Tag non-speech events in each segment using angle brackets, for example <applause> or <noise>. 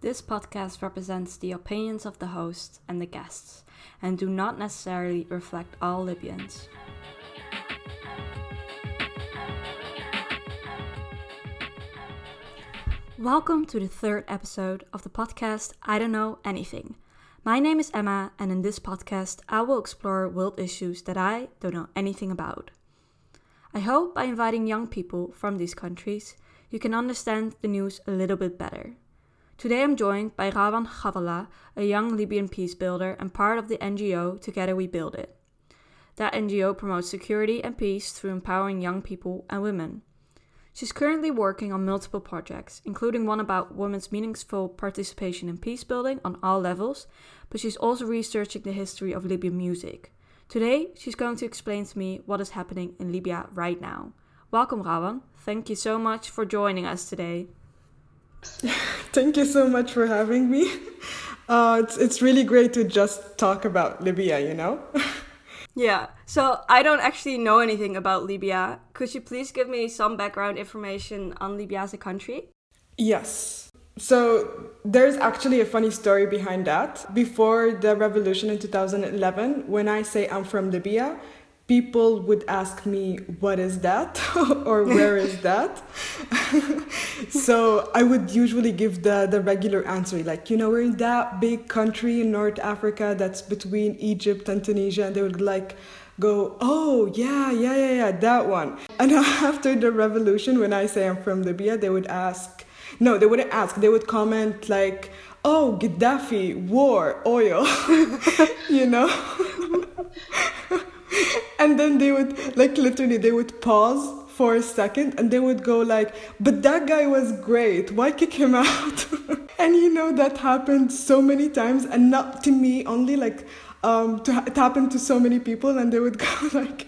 This podcast represents the opinions of the host and the guests and do not necessarily reflect all Libyans. Welcome to the third episode of the podcast I Don't Know Anything. My name is Emma, and in this podcast, I will explore world issues that I don't know anything about. I hope by inviting young people from these countries, you can understand the news a little bit better. Today I'm joined by Rawan Gawala, a young Libyan peace builder and part of the NGO Together We Build It. That NGO promotes security and peace through empowering young people and women. She's currently working on multiple projects, including one about women's meaningful participation in peace building on all levels, but she's also researching the history of Libyan music. Today, she's going to explain to me what is happening in Libya right now. Welcome, Rawan. Thank you so much for joining us today. <laughs> Thank you so much for having me. <laughs> Uh, it's, it's really great to just talk about Libya, you know? <laughs> yeah, so I don't actually know anything about Libya. Could you please give me some background information on Libya as a country? Yes. So there's actually a funny story behind that. Before the revolution in 2011, when I say I'm from Libya, people would ask me, What is that? or Where is that? So I would usually give the, the regular answer, like, You know, we're in that big country in North Africa that's between Egypt and Tunisia. And they would like, go, oh, yeah, yeah, yeah, yeah, that one. And <laughs> after the revolution, when I say I'm from Libya, they would ask, no, they wouldn't ask, they would comment like, oh, Gaddafi, war, oil, <laughs> you know? <laughs> and then they would like literally they would pause for a second and they would go like but that guy was great. Why kick him <laughs> out? And you know that happened so many times and not to me only like um to it happened to so many people and they would <laughs> go like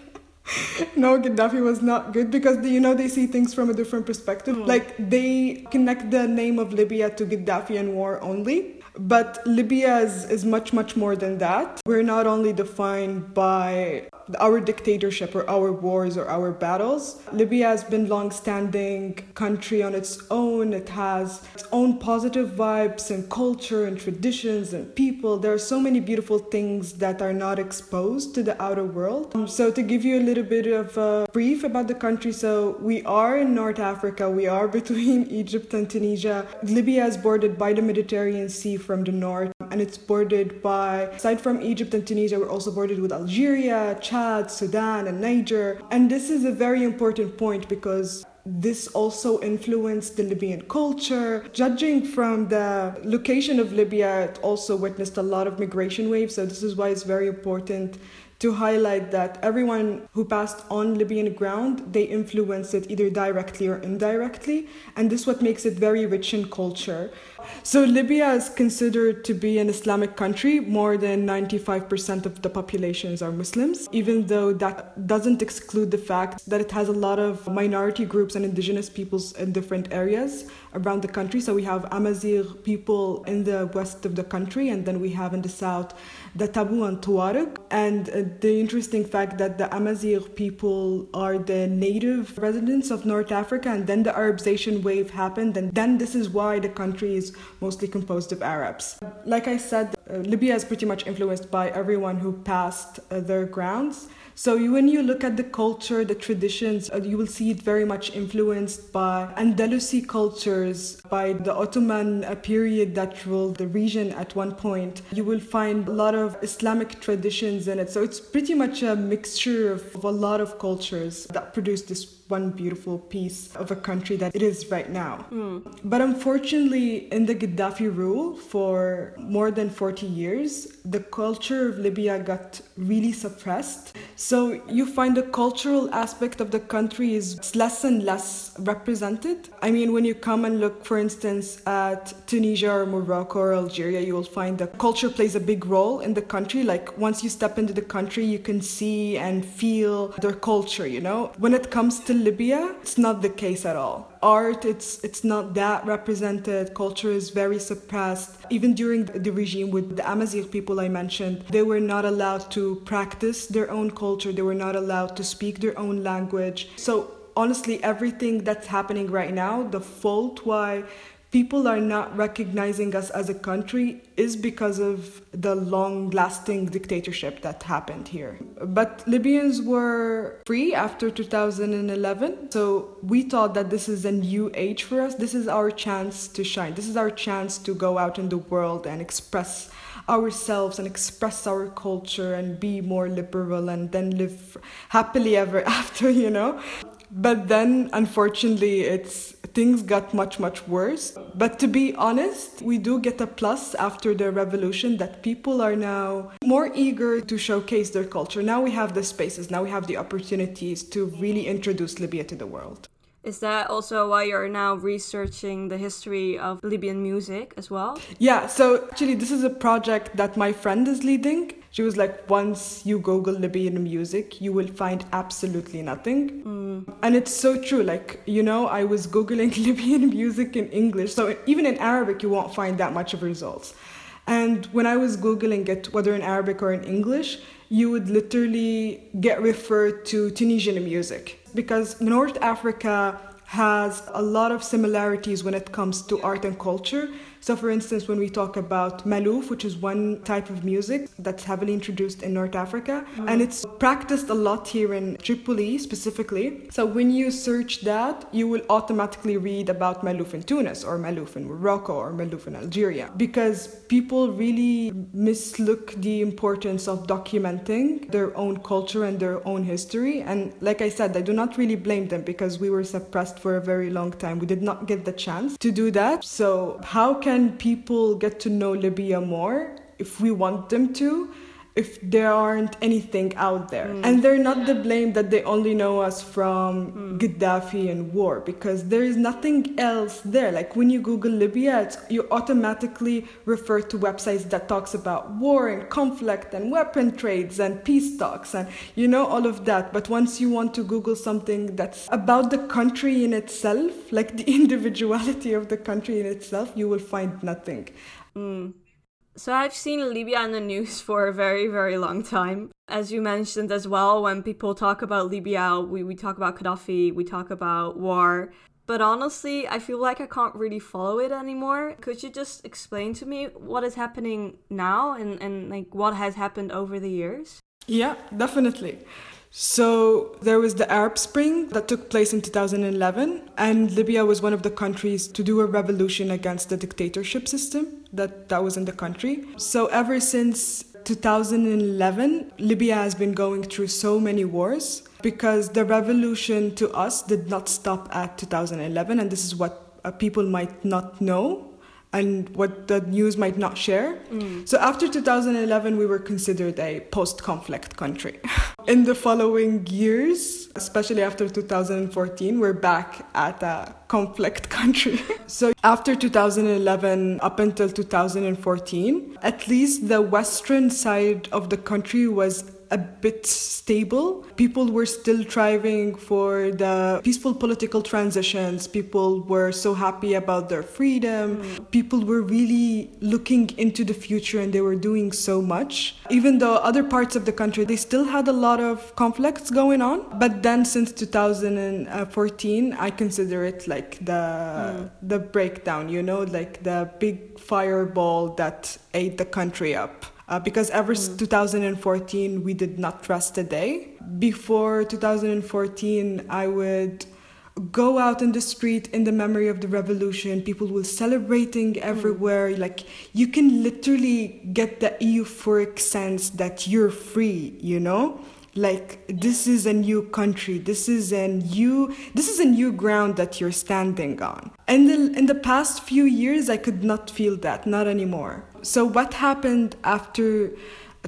no gaddafi was not good because you know they see things from a different perspective. Mm. like they connect the name of libya to gaddafi and war only but Libya is, is much, much more than that. We're not only defined by our dictatorship or our wars or our battles. Libya has been long-standing country on its own. It has its own positive vibes and culture and traditions and people. There are so many beautiful things that are not exposed to the outer world. Um, so to give you a little bit of a brief about the country, so we are in North Africa. We are <laughs> between Egypt and Tunisia. Libya is bordered by the Mediterranean Sea from the north and it's bordered by, aside from Egypt and Tunisia, we're also bordered with Algeria, Chad, Sudan, and Niger. And this is a very important point because this also influenced the Libyan culture. Judging from the location of Libya, it also witnessed a lot of migration waves. So, this is why it's very important to highlight that everyone who passed on Libyan ground, they influenced it either directly or indirectly. And this is what makes it very rich in culture. So Libya is considered to be an Islamic country. More than 95% of the populations are Muslims, even though that doesn't exclude the fact that it has a lot of minority groups and indigenous peoples in different areas around the country. So we have Amazigh people in the west of the country, and then we have in the south the Tabu and Tuareg. And uh, the interesting fact that the Amazigh people are the native residents of North Africa, and then the Arabization wave happened, and then this is why the country is mostly composed of Arabs. Like I said, uh, Libya is pretty much influenced by everyone who passed uh, their grounds. So you, when you look at the culture, the traditions, uh, you will see it very much influenced by Andalusi cultures, by the Ottoman uh, period that ruled the region at one point. You will find a lot of Islamic traditions in it. So it's pretty much a mixture of, of a lot of cultures that produce this one beautiful piece of a country that it is right now. Mm. But unfortunately, in the Gaddafi rule for more than 40 years, the culture of Libya got really suppressed. So you find the cultural aspect of the country is less and less represented. I mean, when you come and look, for instance, at Tunisia or Morocco or Algeria, you will find that culture plays a big role in the country. Like once you step into the country, you can see and feel their culture, you know? When it comes to Libya, it's not the case at all. Art, it's it's not that represented. Culture is very suppressed. Even during the regime with the Amazigh people I mentioned, they were not allowed to practice their own culture. They were not allowed to speak their own language. So honestly, everything that's happening right now, the fault why people are not recognizing us as a country is because of the long lasting dictatorship that happened here. But Libyans were free after 2011, so we thought that this is a new age for us. This is our chance to shine. This is our chance to go out in the world and express ourselves and express our culture and be more liberal and then live happily ever <laughs> after, you know. But then, unfortunately, it's things got much much worse. But to be honest, we do get a plus after the revolution that people are now more eager to showcase their culture. Now we have the spaces, now we have the opportunities to really introduce Libya to the world. Is that also why you're now researching the history of Libyan music as well? Yeah, so actually, this is a project that my friend is leading. She was like, once you Google Libyan music, you will find absolutely nothing. Mm. And it's so true. Like, you know, I was Googling <laughs> Libyan music in English. So even in Arabic, you won't find that much of results. And when I was Googling it, whether in Arabic or in English, you would literally get referred to Tunisian music because North Africa has a lot of similarities when it comes to art and culture. So, for instance, when we talk about malouf, which is one type of music that's heavily introduced in North Africa, mm. and it's practiced a lot here in Tripoli specifically. So, when you search that, you will automatically read about malouf in Tunis, or malouf in Morocco, or malouf in Algeria, because people really mislook the importance of documenting their own culture and their own history. And, like I said, I do not really blame them because we were suppressed for a very long time. We did not get the chance to do that. So, how can can people get to know Libya more if we want them to? If there aren't anything out there. Mm. And they're not the blame that they only know us from mm. Gaddafi and war because there is nothing else there. Like when you Google Libya, you automatically refer to websites that talks about war and conflict and weapon trades and peace talks and you know all of that. But once you want to Google something that's about the country in itself, like the <laughs> individuality of the country in itself, you will find nothing. Mm. So I've seen Libya in the news <laughs> for a very, very long time. As you mentioned as well, when people talk about Libya, we, we talk about Gaddafi, we talk about war. But honestly, I feel like I can't really follow it anymore. Could you just explain to me what is happening now and, and like what has happened over the years? Yeah, definitely. So there was the Arab Spring that took place in 2011, and Libya was one of the countries to do a revolution against the dictatorship system that, that was in the country. So ever since 2011, Libya has been going through so many wars because the revolution to us did not stop at 2011, and this is what uh, people might not know and what the news might not share. Mm. So after 2011, we were considered a post conflict country. <laughs> In the following years, especially after 2014, we're back at a conflict <laughs> country. <laughs> so after 2011 up until 2014, at least the western side of the country was a bit stable. People were still striving for the peaceful political transitions. People were so happy about their freedom. Mm. People were really looking into the future and they were doing so much. Even though other parts of the country, they still had a lot of conflicts going on. But then since 2014, I consider it like the mm. the breakdown, you know, like the big fireball that ate the country up uh, because ever since mm. 2014 we did not rest a day. Before 2014, I would go out in the street in the memory of the revolution. People were celebrating mm. everywhere. Mm. Like you can literally get the euphoric sense that you're free. You know like this is a new country this is a new this is a new ground that you're standing on and in the past few years i could not feel that not anymore so what happened after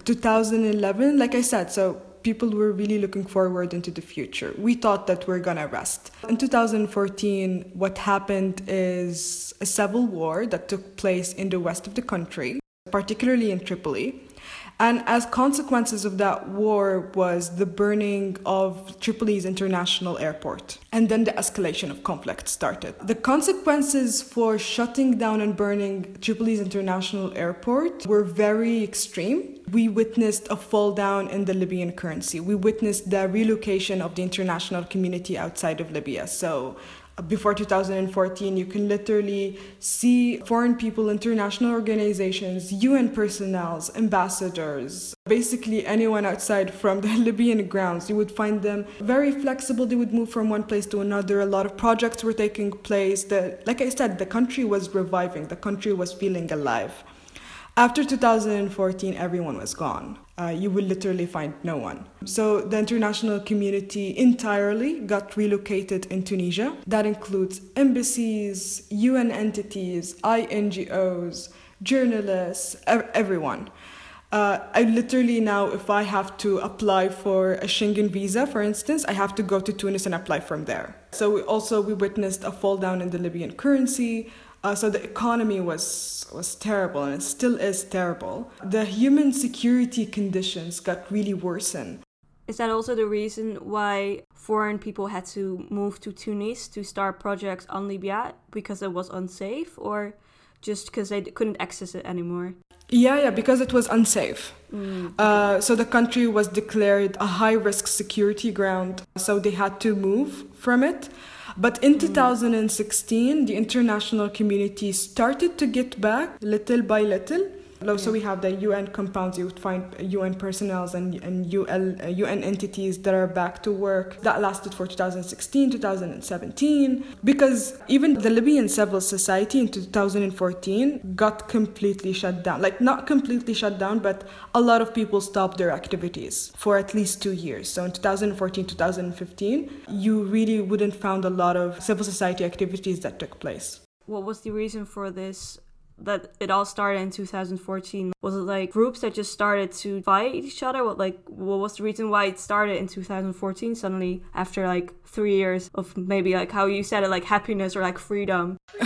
2011 like i said so people were really looking forward into the future. We thought that we're gonna rest. In 2014 what happened is a civil war that took place in the west of the country particularly in tripoli and as consequences of that war was the burning of Tripoli's international airport. And then the escalation of conflict started. The consequences for shutting down and burning Tripoli's international airport were very extreme. We witnessed a fall down in the Libyan currency. We witnessed the relocation of the international community outside of Libya. So before 2014, you can literally see foreign people, international organizations, UN personnel, ambassadors, basically anyone outside from <laughs> the Libyan grounds. You would find them very flexible. They would move from one place to another. A lot of projects were taking place. The, like I said, the country was reviving, the country was feeling alive. After 2014, everyone was gone. Uh, you will literally find no one. So the international community entirely got relocated in Tunisia. That includes embassies, UN entities, INGOs, journalists, everyone. Uh, I literally now, if I have to apply for a Schengen visa, for instance, I have to go to Tunis and apply from there. So we also we witnessed a fall down in the Libyan currency. Uh, so the economy was was terrible and it still is terrible. The human security conditions got really worsened. Is that also the reason why foreign people had to move to Tunis to start projects on Libya because it was unsafe, or just because they couldn't access it anymore? Yeah, yeah, because it was unsafe. Mm. Uh, so the country was declared a high risk security ground, so they had to move from it. But in 2016, the international community started to get back little by little. So we have the UN compounds. You would find UN personnel and and UL, uh, UN entities that are back to work. That lasted for 2016, 2017, because even the Libyan civil society in 2014 got completely shut down. Like not completely shut down, but a lot of people stopped their activities for at least two years. So in 2014, 2015, you really wouldn't found a lot of civil society activities that took place. What was the reason for this that it all started in 2014 was it like groups that just started to fight each other? What like what was the reason why it started in 2014 suddenly after like three years of maybe like how you said it like happiness or like freedom? <laughs>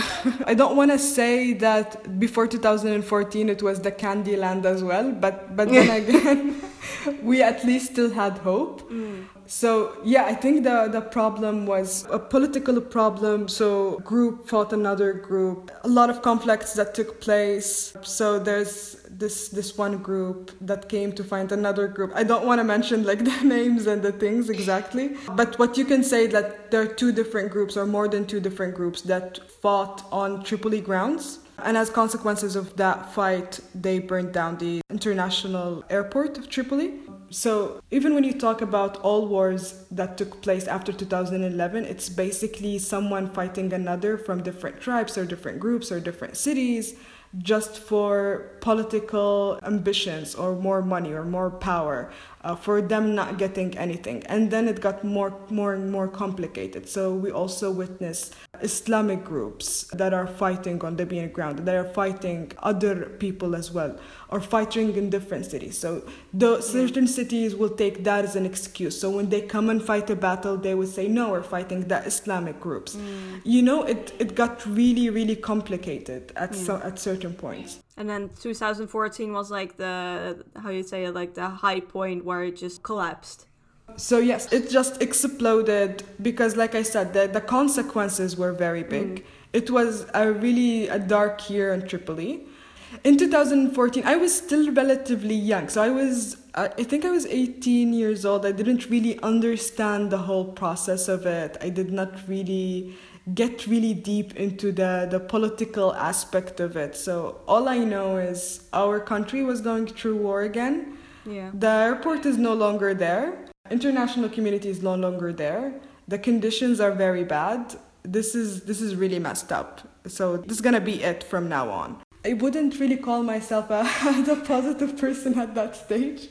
I don't want to say that before 2014 it was the candy land as well but but then <laughs> again <laughs> we at least still had hope. Mm. So yeah, I think the the problem was a political problem. So group fought another group. A lot of conflicts that took place. So there's this this one group that came to find another group. I don't want to mention like <laughs> the names and the things exactly, but what you can say that there are two different groups or more than two different groups that fought on Tripoli grounds. And as consequences of that fight, they burned down the international airport of Tripoli so even when you talk about all wars that took place after 2011 it's basically someone fighting another from different tribes or different groups or different cities just for political ambitions or more money or more power uh, for them not getting anything. And then it got more more and more complicated. So we also witnessed islamic groups that are fighting on libyan ground. That are fighting other people as well or fighting in different cities. So the certain cities will take that as an excuse. So when they come and fight a battle they would say no we're fighting the islamic groups. Mm. you know it, it got really really complicated at, mm. so, at certain points and then 2014 was like the how you say it like the high point where it just collapsed. So yes it just exploded because like i said the, the consequences were very big. Mm. it was a really a dark year in tripoli. In 2014 i was still relatively young. So i was i think i was 18 years old. I didn't really understand the whole process of it. I did not really get really deep into the, the political aspect of it. So all I know is our country was going through war again. Yeah. The airport is no longer there. International community is no longer there. The conditions are very bad. This is this is really messed up. So this is gonna be it from now on. I wouldn't really call myself a, <laughs> a positive person at that stage,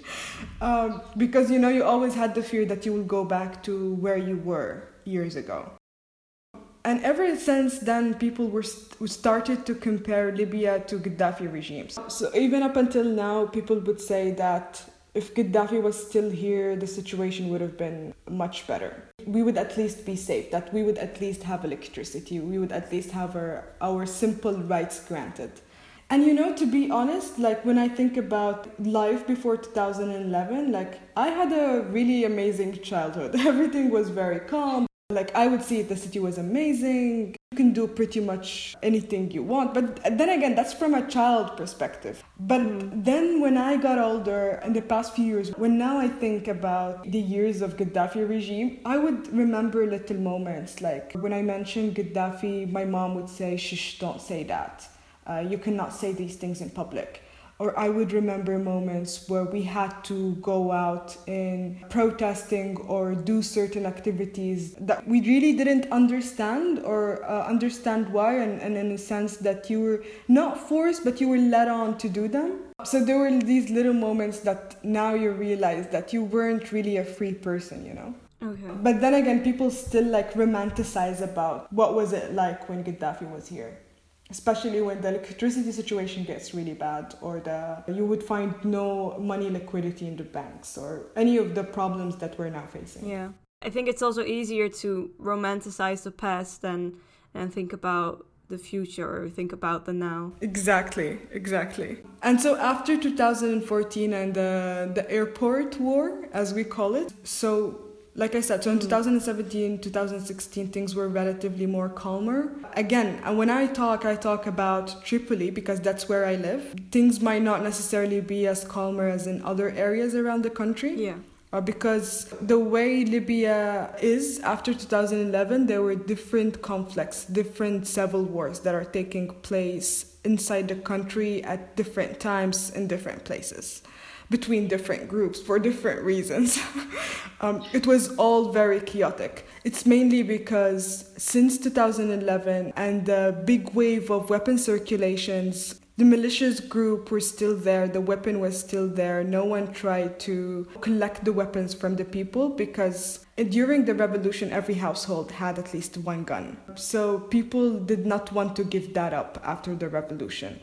um, because you know you always had the fear that you will go back to where you were years ago. And ever since then, people were st- started to compare Libya to Gaddafi regimes. So even up until now, people would say that if Gaddafi was still here, the situation would have been much better. We would at least be safe, that we would at least have electricity, we would at least have our, our simple rights granted. And you know, to be honest, like when I think about life before 2011, like I had a really amazing childhood. <laughs> Everything was very calm, like I would say the city was amazing. You can do pretty much anything you want. But then again, that's from a child perspective. But Mm. then when I got older in the past few years, when now I think about the years of Gaddafi regime, I would remember little moments like when I mentioned Gaddafi, my mom would say, "Shh, don't say that. Uh, you cannot say these things in public." Or I would remember moments where we had to go out in protesting or do certain activities that we really didn't understand or uh, understand why, and, and in a sense that you were not forced, but you were led on to do them. So there were these little moments that now you realize that you weren't really a free person, you know? Okay. But then again, people still like romanticize about what was it like when Gaddafi was here especially when the electricity situation gets really bad or the you would find no money liquidity in the banks or any of the problems that we're now facing Yeah. I think it's also easier to romanticize the past than and think about the future or think about the now. exactly exactly and so after 2014 and the the airport war as we call it so like I said, so in Mm. 2017, 2016, things were relatively more calmer. Again, when I talk, I talk about Tripoli because that's where I live. Things might not necessarily be as calmer as in other areas around the country. Yeah. Uh, because the way Libya is after 2011, there were different conflicts, different civil wars that are taking place inside the country at different times in different places between different groups for different reasons. <laughs> um, it was all very chaotic. It's mainly because since 2011 and the big wave of weapon circulations, the militias group were still there, the weapon was still there. No one tried to collect the weapons from the people because during the revolution, every household had at least one gun. So people did not want to give that up after the revolution.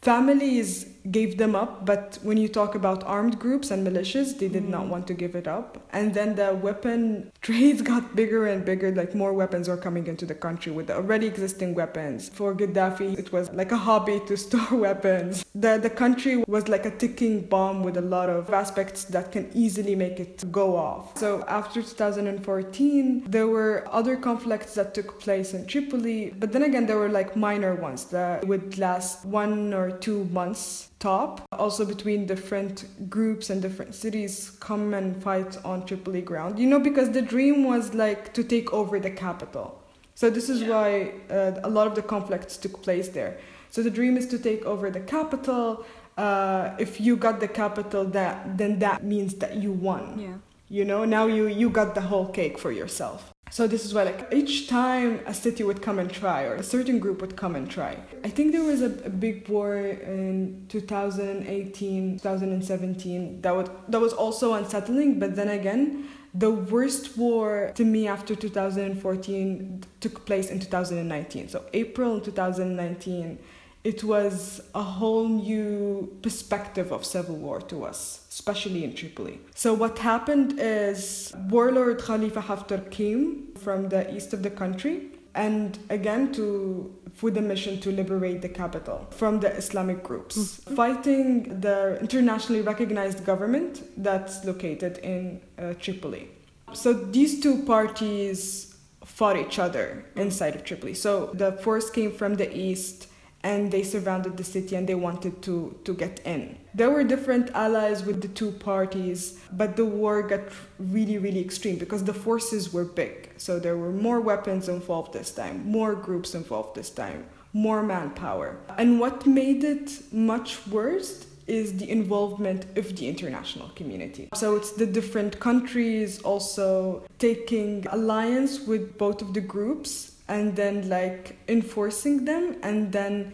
Families gave them up, but when you talk about armed groups and militias, they did not mm. want to give it up. And then the weapon <laughs> trades got bigger and bigger, like more weapons are coming into the country with the already existing weapons. For Gaddafi, it was like a hobby to <laughs> store weapons. The, the country was like a ticking bomb with a lot of aspects that can easily make it go off. So after 2014, there were other conflicts that took place in Tripoli, but then again, there were like minor ones that would last one or two months top. Also between different groups and different cities come and fight on Tripoli ground. You know, because the dream was like to take over the capital. So this is why uh, a lot of the conflicts took place there. So the dream is to take over the capital. Uh, if you got the capital, that then that means that you won. Yeah. You know, now you you got the whole cake for yourself. So this is why like each time a city would come and try or a certain group would come and try. I think there was a, a big war in 2018, 2017 that would that was also unsettling, but then again, the worst war to me after 2014 took place in 2019. So April 2019 it was a whole new perspective of civil war to us, especially in Tripoli. So what happened is warlord Khalifa Haftar came from the east of the country and again to with a mission to liberate the capital from the Islamic groups, fighting the internationally recognized government that's located in uh, Tripoli. So these two parties fought each other inside of Tripoli. So the force came from the east and they surrounded the city and they wanted to, to get in. There were different allies with the two parties, but the war got really, really extreme because the forces were big. So there were more weapons involved this time, more groups involved this time, more manpower. And what made it much worse is the involvement of the international community. So it's the different countries also taking alliance with both of the groups and then like enforcing them and then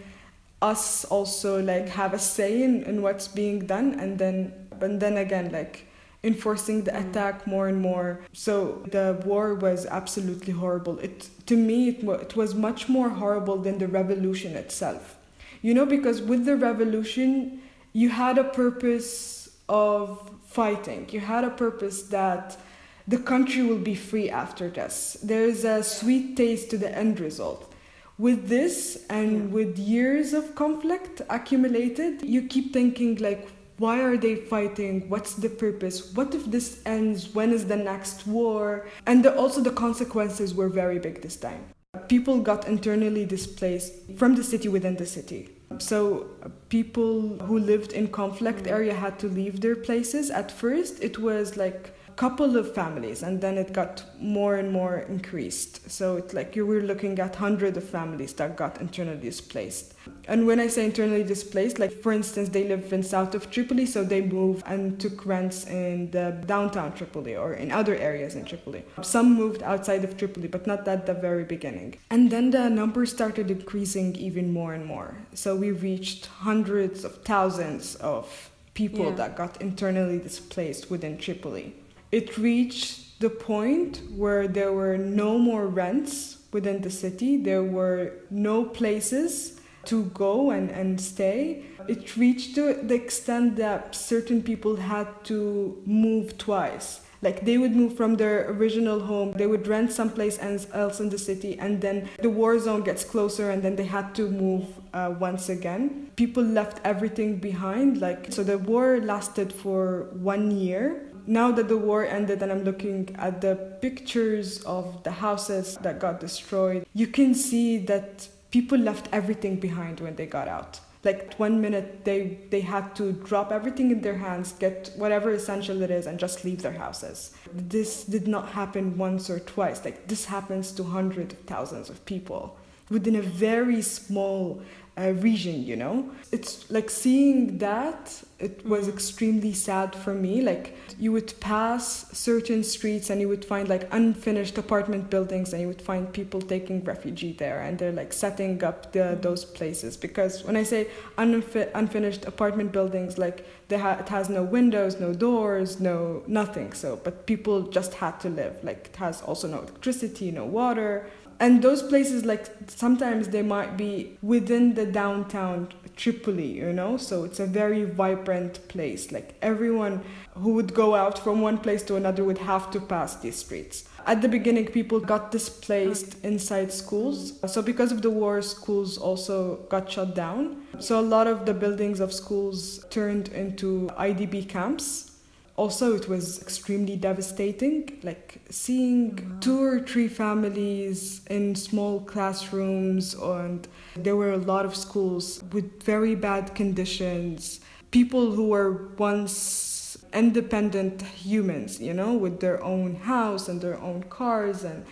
us also like have a say in, in what's being done and then and then again like enforcing the Mm. attack more and more. So the war was absolutely horrible. It to me it, it was much more horrible than the revolution itself. You know because with the revolution you had a purpose of fighting. You had a purpose that the country will be free after this. There's a sweet taste to the end result. With this and Yeah. with years of conflict accumulated, you keep thinking like why are they fighting? What's the purpose? What if this ends? When is the next war? And the, also the consequences were very big this time. People got internally displaced from the city within the city. So people who lived in conflict mm. area had to leave their places. At first, it was like couple of families and then it got more and more increased. So it's like you were looking at hundreds of families that got internally displaced. And when i say internally displaced like for instance they live in south of tripoli so they moved and took rents in the downtown tripoli or in other areas in tripoli. Some moved outside of tripoli but not at the very beginning. And then the numbers started increasing even more and more. So we reached hundreds of thousands of people yeah. that got internally displaced within tripoli it reached the point where there were no more rents within the city, there were no places to go and, and stay. It reached to the extent that certain people had to move twice. Like they would move from their original home, they would rent someplace else in the city, and then the war zone gets closer, and then they had to move uh, once again. People left everything behind. Like so, the war lasted for one year, now that the war ended and I'm looking at the pictures of the houses that got destroyed, you can see that people left everything behind when they got out. Like one minute they they had to drop everything in their hands, get whatever essential it is, and just leave their houses. This did not happen once or twice. Like this happens to hundreds of thousands of people within a very small uh, region you know? It's like seeing that it was extremely sad for me like you would pass certain streets and you would find like unfinished apartment buildings and you would find people taking refugee there and they're like setting up the, those places because when i say unfi- unfinished apartment buildings like they ha- it has no windows no doors no nothing so but people just had to live. Like it has also no electricity no water and those places like sometimes they might be within the downtown Tripoli, you know, so it's a very vibrant place. Like everyone who would go out from one place to another would have to pass these streets. At the beginning, people got displaced inside schools. So, because of the war, schools also got shut down. So, a lot of the buildings of schools turned into IDP camps also it was extremely devastating like seeing wow. two or three families in small classrooms and there were a lot of schools with very bad conditions people who were once independent humans you know with their own house and their own cars and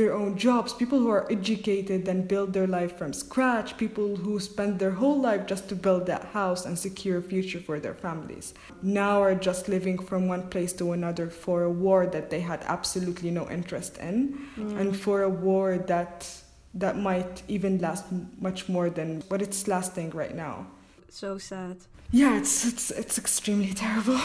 their own jobs, people who are educated and build their life from scratch, people who spend their whole life just to build that house and secure a future for their families, now are just living from one place to another for a war that they had absolutely no interest in, mm. and for a war that that might even last much more than what it's lasting right now. So sad. Yeah, it's it's it's extremely <laughs> terrible.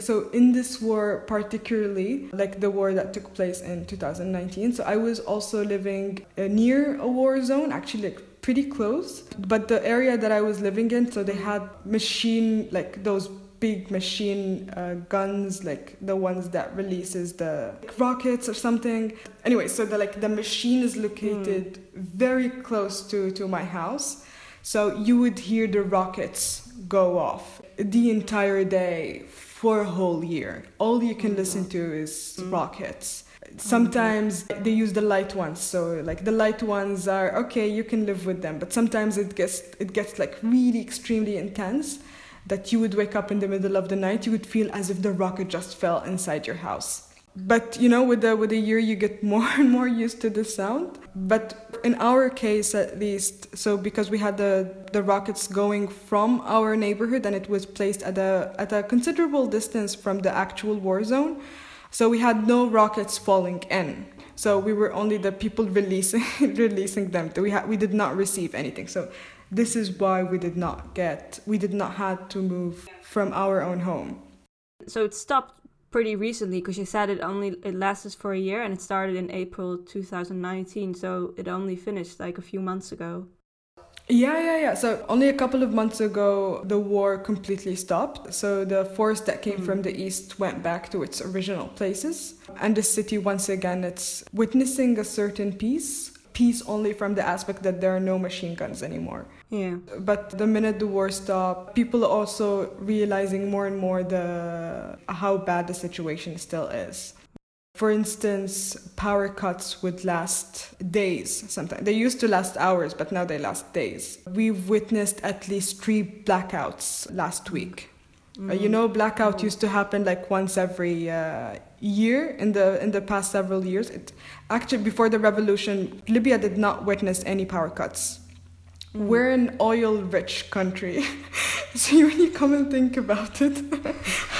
So in this war particularly, like the war that took place in 2019, so I was also living uh, near a war zone, actually like pretty close. But the area that I was living in, so they had machine like those big machine uh, guns like the ones that releases the rockets or something anyway so the like the machine is located mm. very close to to my house so you would hear the rockets go off the entire day for a whole year. All you can listen to is rockets. Sometimes they use the light ones, so like the light ones are okay, you can live with them, but sometimes it gets it gets like really extremely intense that you would wake up in the middle of the night, you would feel as if the rocket just fell inside your house but you know with the with the year you get <laughs> more and more used to the sound. But in our case at least so because we had the the rockets going from our neighborhood and it was placed at a at a considerable distance from the actual war zone so we had no rockets falling in. So we were only the people <laughs> releasing releasing them. We had we did not receive anything. So this is why we did not get we did not had to move from our own home. So it stopped pretty recently because you said it only it lasted for a year and it started in April 2019 so it only finished like a few months ago yeah, yeah, yeah. So only a couple of months ago, the war completely stopped. So the force that came mm. from the east went back to its original places, and the city once again it's witnessing a certain peace. Peace only from the aspect that there are no machine guns anymore. Yeah. But the minute the war stopped, people also realizing more and more the how bad the situation still is. For instance, power cuts would last days sometimes. They used to last hours, but now they last days. We've witnessed at least three blackouts last week. Uh, you know, blackout used to happen like once every uh, year in the in the past several years. It actually before the revolution, Libya did not witness any power cuts. Mm-hmm. We're an oil-rich country, <laughs> so when you come and think about it, <laughs>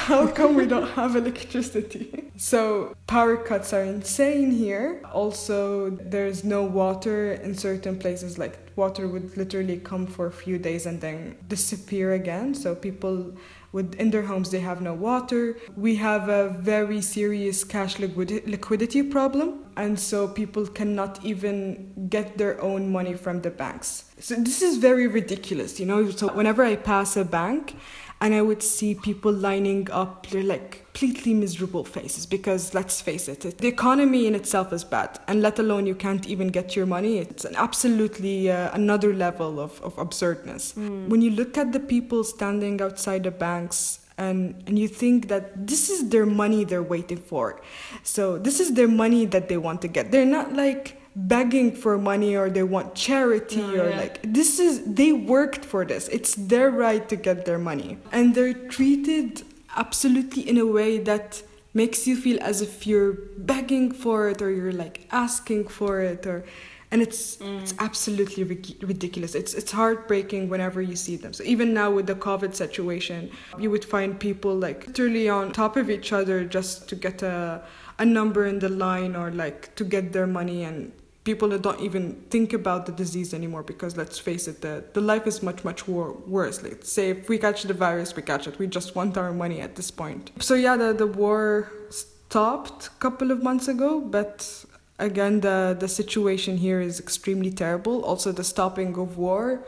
how come we don't have electricity? <laughs> So power cuts are insane here. Also, there's no water in certain places. Like water would literally come for a few days and then disappear again. So people with in their homes they have no water. We have a very serious cash liquid- liquidity problem, and so people cannot even get their own money from the banks. So this is very ridiculous, you know. So whenever I pass a bank, and I would see people lining up, they're like completely miserable faces because let's face it, the economy in itself is bad, and let alone you can't even get your money. It's an absolutely uh, another level of, of absurdness. When you look at the people standing outside the banks and and you think that this is their money they're waiting for so this is their money that they want to get they're not like begging for money or they want charity No, or yeah. like this is they worked for this. It's their right to get their money. And they're treated absolutely in a way that makes you feel as if you're begging for it or you're like asking for it or and it's mm. it's absolutely ric- ridiculous. It's it's heartbreaking whenever you see them. So even now with the covid situation you would find people like literally on top of each other just to get a a number in the line or like to get their money and people that don't even think about the disease anymore because let's face it the, the life is much much wor- worse. Let's say if we catch the virus we catch it. We just want our money at this point. So yeah the, the war stopped a couple of months ago but again the, the situation here is extremely terrible. Also the stopping of war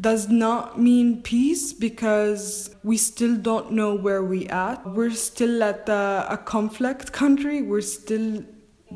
does not mean peace because we still don't know where we at. We're still at the, a conflict country. We're still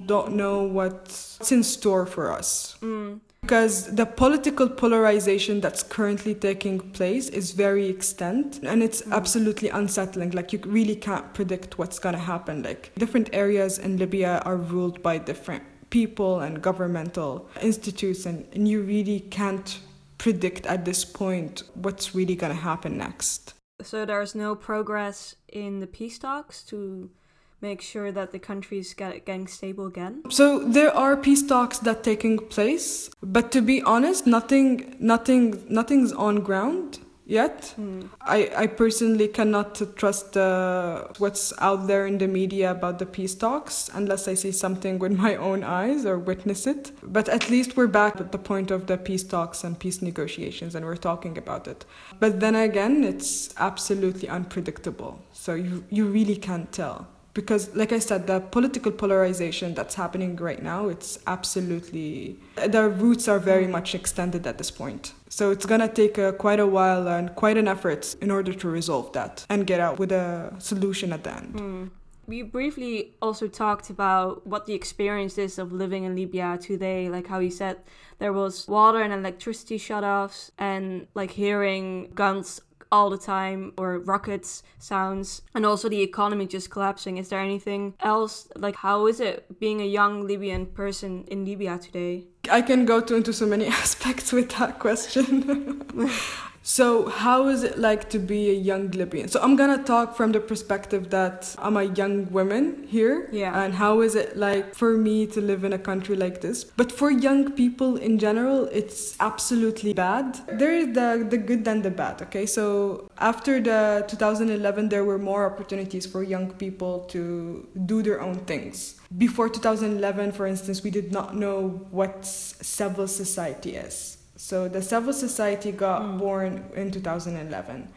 don't know what's in store for us. Mm. Because the political polarization that's currently taking place is very extent and it's mm. absolutely unsettling. Like you really can't predict what's going to happen. Like different areas in libya are ruled by different people and governmental institutes and, and you really can't predict at this point what's really going to happen next. So there's no progress in the peace talks to make sure that the country's get, getting stable again. So there are peace talks that taking place, but to be honest, nothing, nothing, nothing's on ground yet. I, I personally cannot trust uh, what's out there in the media about the peace talks unless I see something with my own eyes or witness it. But at least we're back at the point of the peace talks and peace negotiations, and we're talking about it. But then again, it's absolutely unpredictable. So you you really can't tell because like i said the political polarization that's happening right now it's absolutely the roots are very much extended at this point. So it's going to take uh, quite a while and quite an effort in order to resolve that and get out with a solution at the end. We briefly also talked about what the experience is of living in Libya today, like how you said there was water and electricity shut-offs and like hearing guns all the time or rockets sounds and also the economy just collapsing. Is there anything else like how is it being a young Libyan person in Libya today? I can go to, into so many <laughs> aspects with that question. <laughs> so, how is it like to be a young Libyan? So, I'm gonna talk from the perspective that I'm a young woman here. Yeah. And how is it like for me to live in a country like this? But for young people in general, it's absolutely bad. There is the, the good and the bad, okay? So, after the 2011, there were more opportunities for young people to do their own things. Before 2011, for instance, we did not know what civil society is. So the civil society got hmm. born in 2011.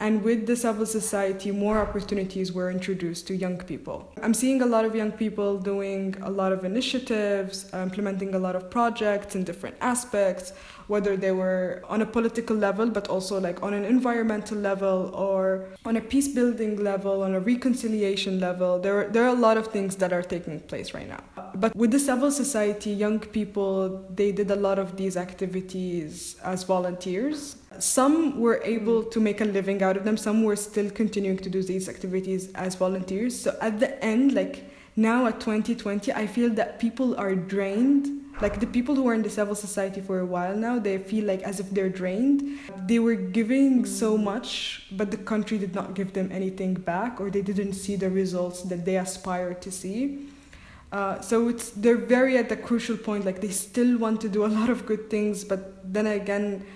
And with the civil society, more opportunities were introduced to young people. I'm seeing a lot of young people doing a lot of initiatives, implementing a lot of projects in different aspects, whether they were on a political level, but also like on an environmental level or on a peace building level, on a reconciliation level. There, there are a lot of things that are taking place right now. But with the civil society, young people, they did a lot of these activities as volunteers some were able to make a living out of them. Some were still continuing to do these activities as volunteers. So at the end like now at 2020 i feel that people are drained. Like the people who are in the civil society for a while now they feel like as if they're drained. They were giving so much but the country did not give them anything back or they didn't see the results that they aspired to see. Uh, so it's they're very at the crucial point. Like they still want to do a lot of good things but then again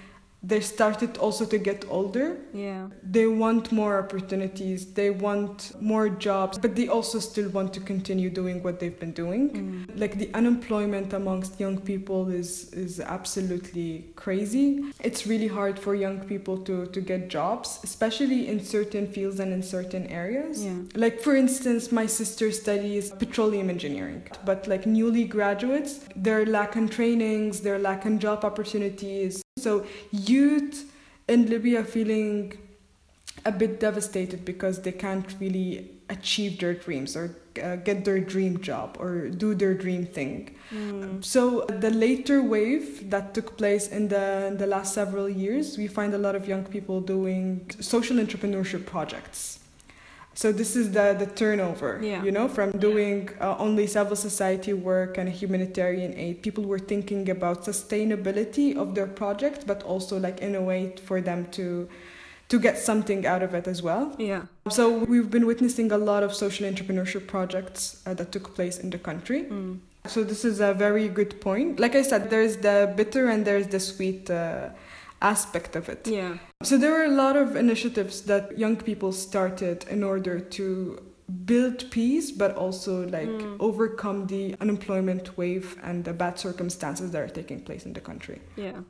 they started also to get older. Yeah. They want more opportunities, they want more jobs, but they also still want to continue doing what they've been doing. Mm. Like the unemployment amongst young people is is absolutely crazy. It's really hard for young people to to get jobs, especially in certain fields and in certain areas. Yeah. Like for instance, my sister studies petroleum engineering, but like newly graduates, they're lacking trainings, they're lacking job opportunities so youth in Libya feeling a bit devastated because they can't really achieve their dreams or uh, get their dream job or do their dream thing. Mm. So the later wave that took place in the in the last several years, we find a lot of young people doing social entrepreneurship projects so this is the the turnover yeah. you know from doing uh, only civil society work and humanitarian aid. People were thinking about sustainability of their project but also like in a way for them to to get something out of it as well. Yeah. So we've been witnessing a lot of social entrepreneurship projects uh, that took place in the country. Mm. so this is a very good point. Like i said there's the bitter and there's the sweet uh, aspect of it. Yeah. So there were a lot of initiatives that young people started in order to build peace but also like mm. overcome the unemployment wave and the bad circumstances that are taking place in the country. Yeah.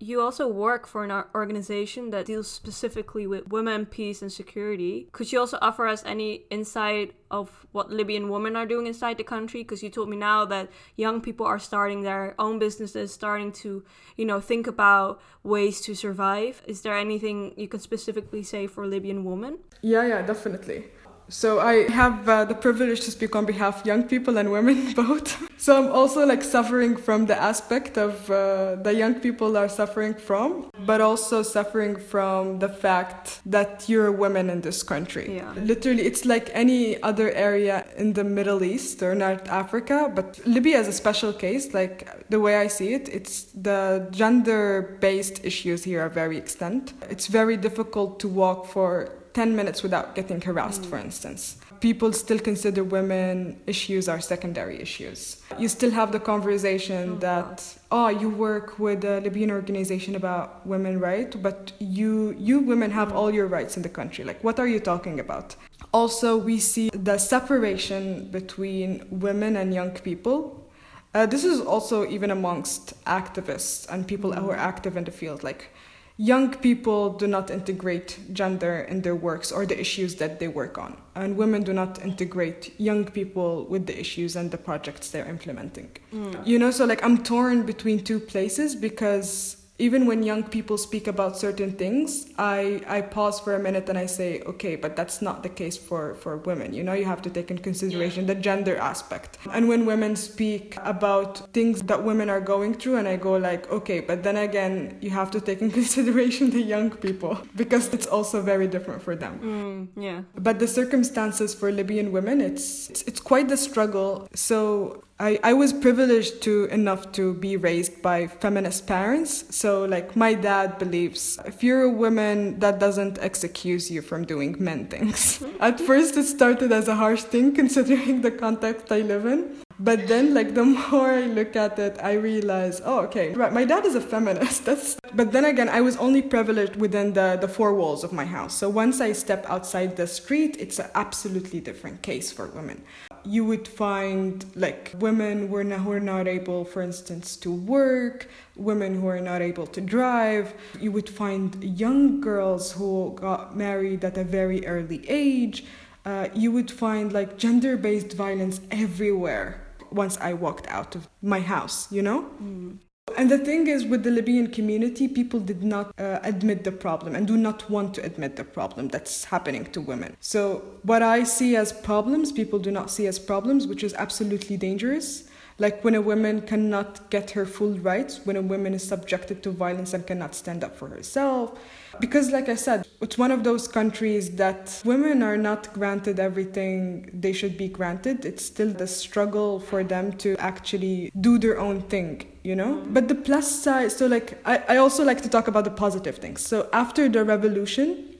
You also work for an organization that deals specifically with women, peace, and security. Could you also offer us any insight of what Libyan women are doing inside the country? Because you told me now that young people are starting their own businesses, starting to, you know, think about ways to survive. Is there anything you can specifically say for Libyan women? Yeah, yeah, definitely. So I have uh, the privilege to speak on behalf of young people and women <laughs> both. so I'm also like suffering from the aspect of uh, the young people are suffering from, but also suffering from the fact that you're a woman in this country. Yeah. Literally, it's like any other area in the Middle East or North Africa, but Libya is a special case. Like the way I see it, it's the gender-based issues here are very extent. It's very difficult to walk for 10 minutes without getting harassed, mm. for instance. People still consider women issues are secondary issues. You still have the conversation oh, that, oh, you work with a Libyan organization about women rights, but you, you women have mm. all your rights in the country. Like, what are you talking about? Also, we see the separation between women and young people uh, this is also even amongst activists and people who are mm. active in the field. Like young people do not integrate gender in their works or the issues that they work on and women do not integrate young people with the issues and the projects they're implementing mm. you know so like i'm torn between two places because even when young people speak about certain things i i pause for a minute and i say okay but that's not the case for for women. You know you have to take in consideration the gender aspect. And when women speak about things that women are going through and i go like okay but then again you have to take in <laughs> consideration the young people because it's also very different for them. Mm, yeah. But the circumstances for libyan women it's, it's it's quite the struggle. So I, I was privileged to enough to be raised by feminist parents. So like my dad believes if you're a woman, that doesn't excuse you from doing men things. <laughs> At first it started as a harsh thing <laughs> considering the context I live in. But then like the more I look at it, I realize, oh okay, right, my dad is a feminist. <laughs> That's but then again I was only privileged within the, the four walls of my house. So once I step outside the street, it's an absolutely different case for women you would find like women were not, who are not able, for instance, to work, women who are not able to drive. You would find young girls who got married at a very early age. Uh, you would find like gender based violence everywhere once I walked out of my house, you know? Mm. And the thing is, with the Libyan community, people did not uh, admit the problem and do not want to admit the problem that's happening to women. So, what I see as problems, people do not see as problems, which is absolutely dangerous. Like when a woman cannot get her full rights, when a woman is subjected to violence and cannot stand up for herself. Because, like I said, it's one of those countries that women are not granted everything they should be granted. It's still the struggle for them to actually do their own thing, you know? But the plus side, so like, I, I also like to talk about the positive things. So after the revolution,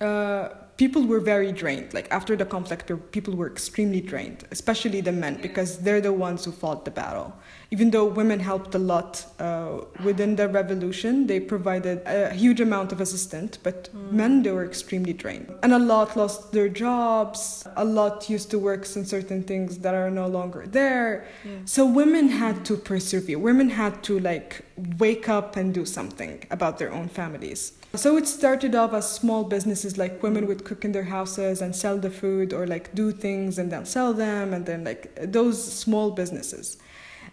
uh, people were very drained. Like after the conflict, people were extremely drained, especially the men, because they're the ones who fought the battle. Even though women helped a lot uh, within the revolution, they provided a huge amount of assistance, but mm. men, they were extremely drained. And a lot lost their jobs, a lot used to work in certain things that are no longer there. Yeah. So women had to persevere. Women had to like wake up and do something about their own families. So it started off as small businesses like women would cook in their houses and sell the food or like do things and then sell them and then like those small businesses.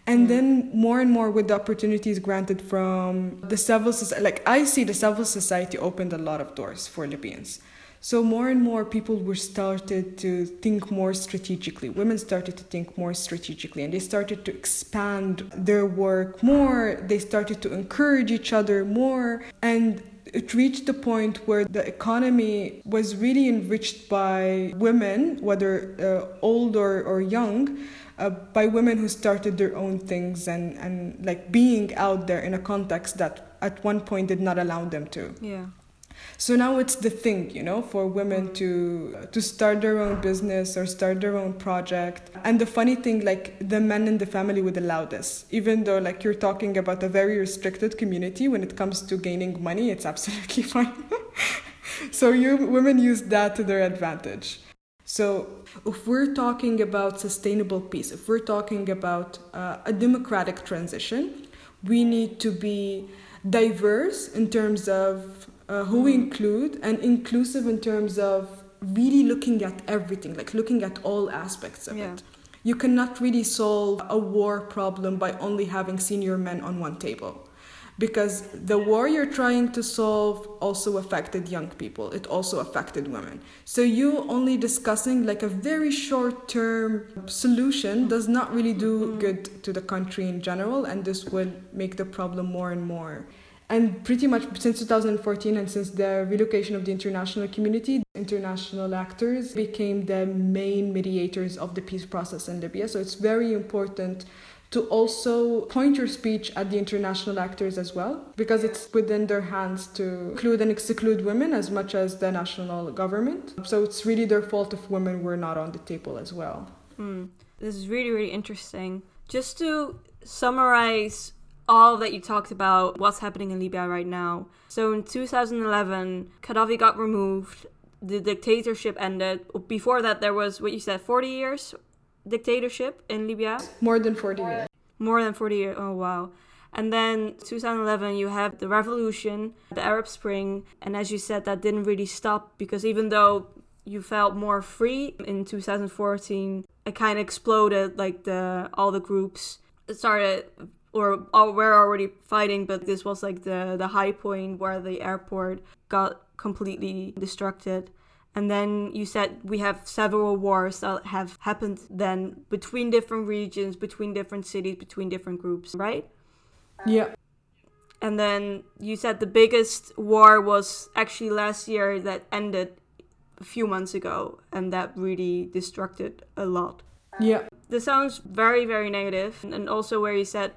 And mm. then more and more with the opportunities granted from the civil society, like I see the civil society opened a lot of doors for Libyans. So more and more people were started to think more strategically. Women started to think more strategically and they started to expand their work more. They started to encourage each other more. And it reached the point where the economy was really enriched by women, whether uh, old or, or young, uh, by women who started their own things and, and like being out there in a context that at one point did not allow them to. Yeah. So now it's the thing, you know, for women to to start their own business or start their own project. And the funny thing, like the men in the family would allow this, even though like you're talking about a very restricted community when it comes to gaining money, it's <laughs> absolutely fine. <laughs> so you women use that to their advantage. So if we're talking about sustainable peace, if we're talking about uh, a democratic transition, we need to be diverse in terms of uh, who we include and inclusive in terms of really looking at everything, like looking at all aspects of yeah. it. You cannot really solve a war problem by only having senior men on one table. Because the war you're trying to solve also affected young people, it also affected women. So, you only discussing like a very short term solution does not really do mm-hmm. good to the country in general, and this will make the problem more and more and pretty much since 2014 and since the relocation of the international community, international actors became the main mediators of the peace process in Libya. So it's very important to also point your speech at the international actors as well, because it's within their hands to include and exclude women as much as the national government. So it's really their fault if women were not on the table as well. Mm. This is really, really interesting. Just to summarize all that you talked about what's happening in Libya right now. So in 2011, Gaddafi got removed, the dictatorship ended. Before that, there was what you said 40 years dictatorship in Libya. More than 40 years. More than 40 years. Oh, wow. And then 2011, you have the revolution, the Arab Spring. And as you said, that didn't really stop because even though you felt more free in 2014, it kind of exploded like the all the groups started or, or we're already fighting, but this was like the the high point where the airport got completely destructed. And then you said we have several wars that have happened then between different regions, between different cities, between different groups, right? Yeah. And then you said the biggest war was actually last year that ended a few months ago, and that really destructed a lot. Yeah. This sounds very, very negative. And also, where you said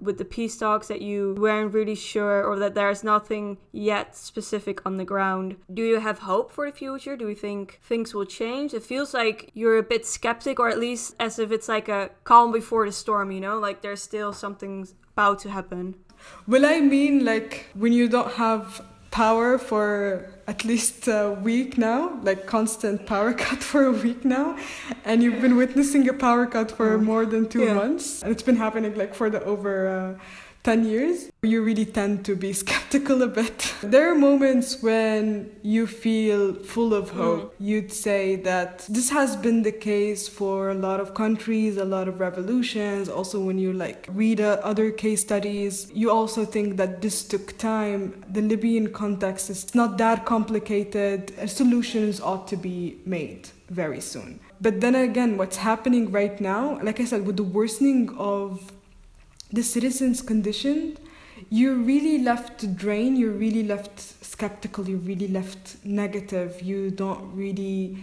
with the peace talks that you weren't really sure or that there's nothing yet specific on the ground. Do you have hope for the future? Do you think things will change? It feels like you're a bit skeptic, or at least as if it's like a calm before the storm, you know? Like there's still something about to happen. Well, I mean, like when you don't have power for at least a week now, like constant power <laughs> cut for a week now, and you've been witnessing a power cut for more than two Yeah. months, and it's been happening like for the over. Uh, 10 years, you really tend to be <laughs> skeptical a bit. There are moments when you feel full of hope. You'd say that this has been the case for a lot of countries, a lot of revolutions. Also, when you like read uh, other case studies, you also think that this took time. The Libyan context is not that complicated. Solutions ought to be made very soon. But then again, what's happening right now, like I said, with the worsening of the citizens' condition, you're really left to drain, you're really left skeptical, you're really left negative, you don't really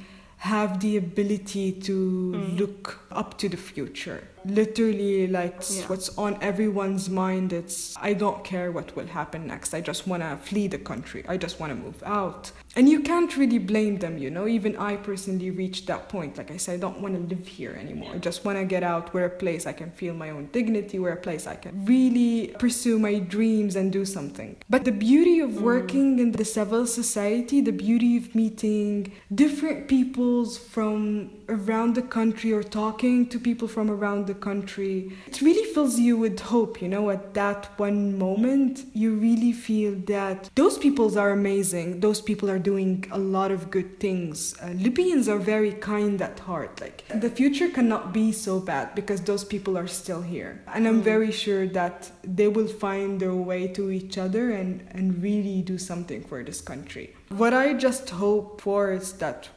have the ability to Mm. look up to the future. Literally, like Yeah. what's on everyone's mind, it's I don't care what will happen next. I just want to flee the country. I just want to move out. And you can't really blame them, you know. Even I personally reached that point. Like I said, I don't want to live here anymore. I just want to get out where a place I can feel my own dignity, where a place I can really pursue my dreams and do something. But the beauty of mm. working in the civil society, the beauty of meeting different peoples from around the country or talking to people from around the country, it really fills you with hope, you know, at that one moment, you really feel that those peoples are amazing. Those people are doing a lot of good things. Uh, Libyans are very kind at heart. Like the future cannot be so bad because those people are still here. And I'm very sure that they will find their way to each other and, and really do something for this country. What I just hope for is that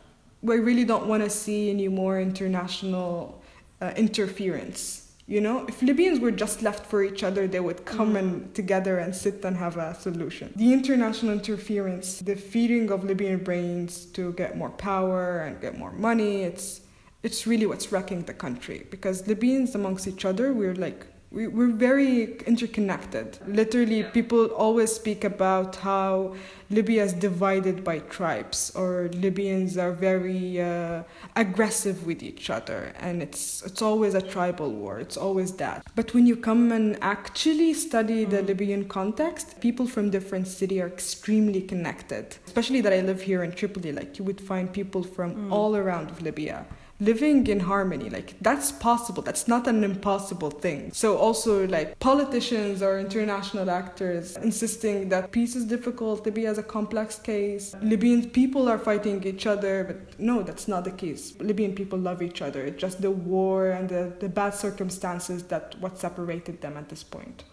we really don't want to see any more international uh, interference. You know, if Libyans were just left for each other, they would come and together and sit and have a solution. The international interference, the feeding of Libyan brains to get more power and get more money, it's it's really what's wrecking the country because Libyans amongst each other, we're like we, we're very interconnected. Mm-hmm. Literally, people always speak about how Libya is divided by tribes, or Libyans are very uh, aggressive with each other, and it's it's always a tribal war. It's always that. But when you come and actually study the mm-hmm. Libyan context, people from different cities are extremely connected. Especially that I live here in Tripoli, like you would find people from mm. all around of Libya living in harmony. Like that's possible. That's not an impossible thing. So also like politicians or international actors insisting that peace is difficult libya is a complex case. Libyan people are fighting each other but no that's not the case. Libyan people love each other. It's just the war and the, the bad circumstances that what separated them at this point.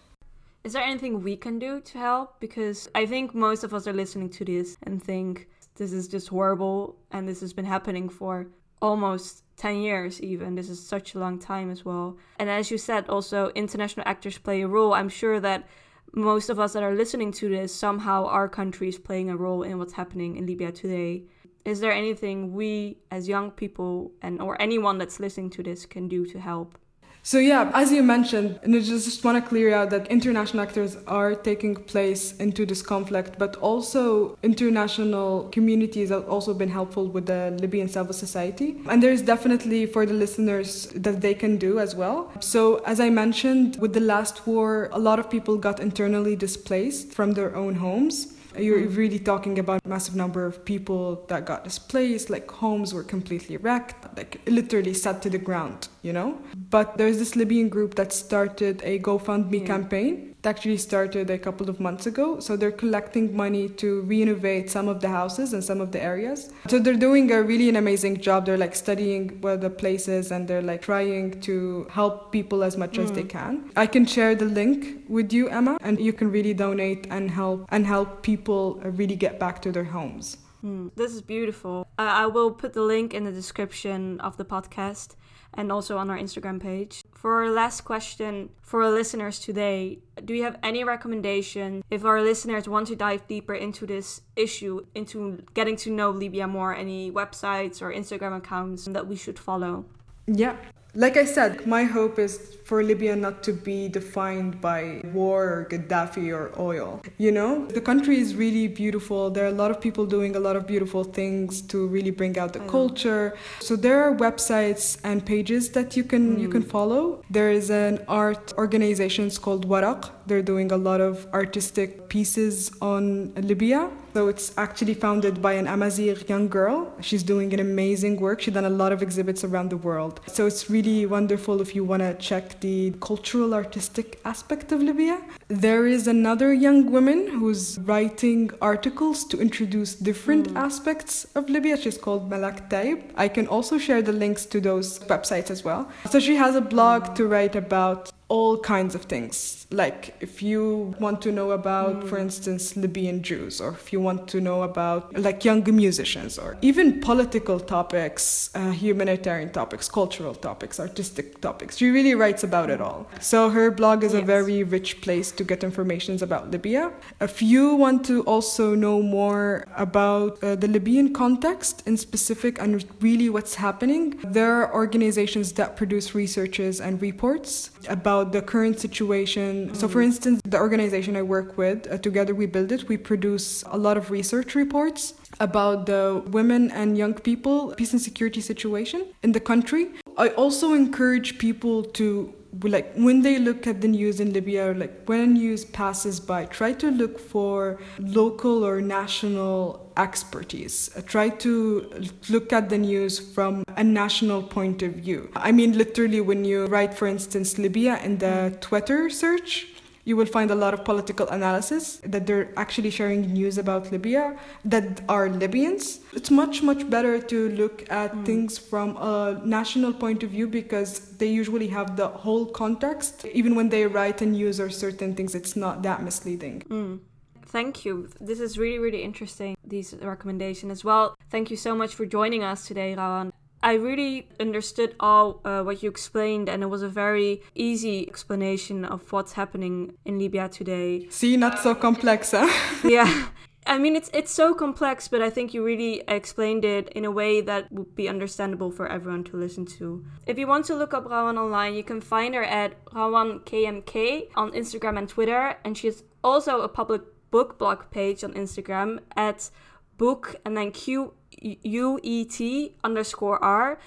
Is there anything we can do to help? Because I think most of us are listening to this and think this is just horrible and this has been happening for almost 10 years, even. This is such a long time as well. And as you said, also international actors play a role. I'm sure that most of us that are listening to this, somehow our country is playing a role in what's happening in Libya today. Is there anything we as young people and or anyone that's listening to this can do to help? So yeah, as you mentioned, and I just, want to clear out that international actors are taking place into this conflict, but also international communities have also been helpful with the Libyan civil society. And there's definitely for the listeners that they can do as well. So as I mentioned, with the last war, a lot of people got internally displaced from their own homes. You're mm-hmm. really talking about a massive number of people that got displaced, like homes were completely wrecked, like literally set to the ground, you know? But there's this Libyan group that started a GoFundMe Yeah. campaign. Actually started a couple of months ago. So they're collecting money to renovate some of the houses and some of the areas. So they're doing a really an amazing job. They're like studying where the places and they're like trying to help people as much as they can. I can share the link with you, Emma, and you can really donate and help and help people uh, really get back to their homes. Hmm, This is beautiful. Uh, I will put the link in the description of the podcast and also on our Instagram page. For our last question for our listeners today, do you have any recommendation if our listeners want to dive deeper into this issue, into getting to know Libya more, any websites or Instagram accounts that we should follow? Yeah. Like I said, my hope is for Libya not to be defined by war or Gaddafi or oil. You know, the country is really beautiful. There are a lot of people doing a lot of beautiful things to really bring out the I know. culture. So there are websites and pages that you can you can mm. follow. There is an art organization called Waraq They're doing a lot of artistic pieces on Libya. So it's actually founded by an Amazigh young girl. She's doing an amazing work. She's done a lot of exhibits around the world. So it's really wonderful if you want to check the cultural artistic aspect of Libya. There is another young woman who's writing articles to introduce different mm. aspects of Libya. She's called Malak Taib. I can also share the links to those websites as well. So she has a blog to write about all kinds of things. Like if you want to know about, mm. for instance, Libyan Jews, or if you want to know about like young musicians, or even political topics, uh, humanitarian topics, cultural topics, artistic topics. She really writes about it all. So her blog is yes. a very rich place to get information about Libya. If you want to also know more about uh, the Libyan context in specific and really what's happening, there are organizations that produce researches and reports about the current situation. Mm. So, for instance, the organization I work with, uh, together we build it, we produce a lot of research reports about the women and young people peace and security situation in the country. I also encourage people to like when they look at the news in Libya, or like when news passes by, try to look for local or national expertise. Try to look at the news from a national point of view. I mean, literally, when you write, for instance, Libya in the Twitter search, you will find a lot of political analysis that they're actually sharing news about Libya that are Libyans. It's much, much better to look at mm. things from a national point of view because they usually have the whole context. Even when they write a news or certain things, it's not that misleading. Mm. Thank you. This is really, really interesting, these recommendations as well. Thank you so much for joining us today, Rawan. I really understood all uh, what you explained, and it was a very easy explanation of what's happening in Libya today. See, not so complex, huh? <laughs> yeah. I mean, it's it's so complex, but I think you really explained it in a way that would be understandable for everyone to listen to. If you want to look up Rawan online, you can find her at Rawan KMK on Instagram and Twitter, and she's also a public book blog page on Instagram at book and then Q U E T underscore R.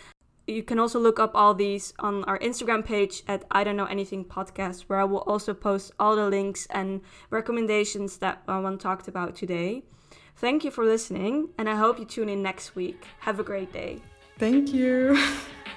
You can also look up all these on our Instagram page at I Don't Know Anything podcast, where I will also post all the links and recommendations that Rawan talked about today. Thank you for listening, and I hope you tune in next week. Have a great day. Thank you. <laughs>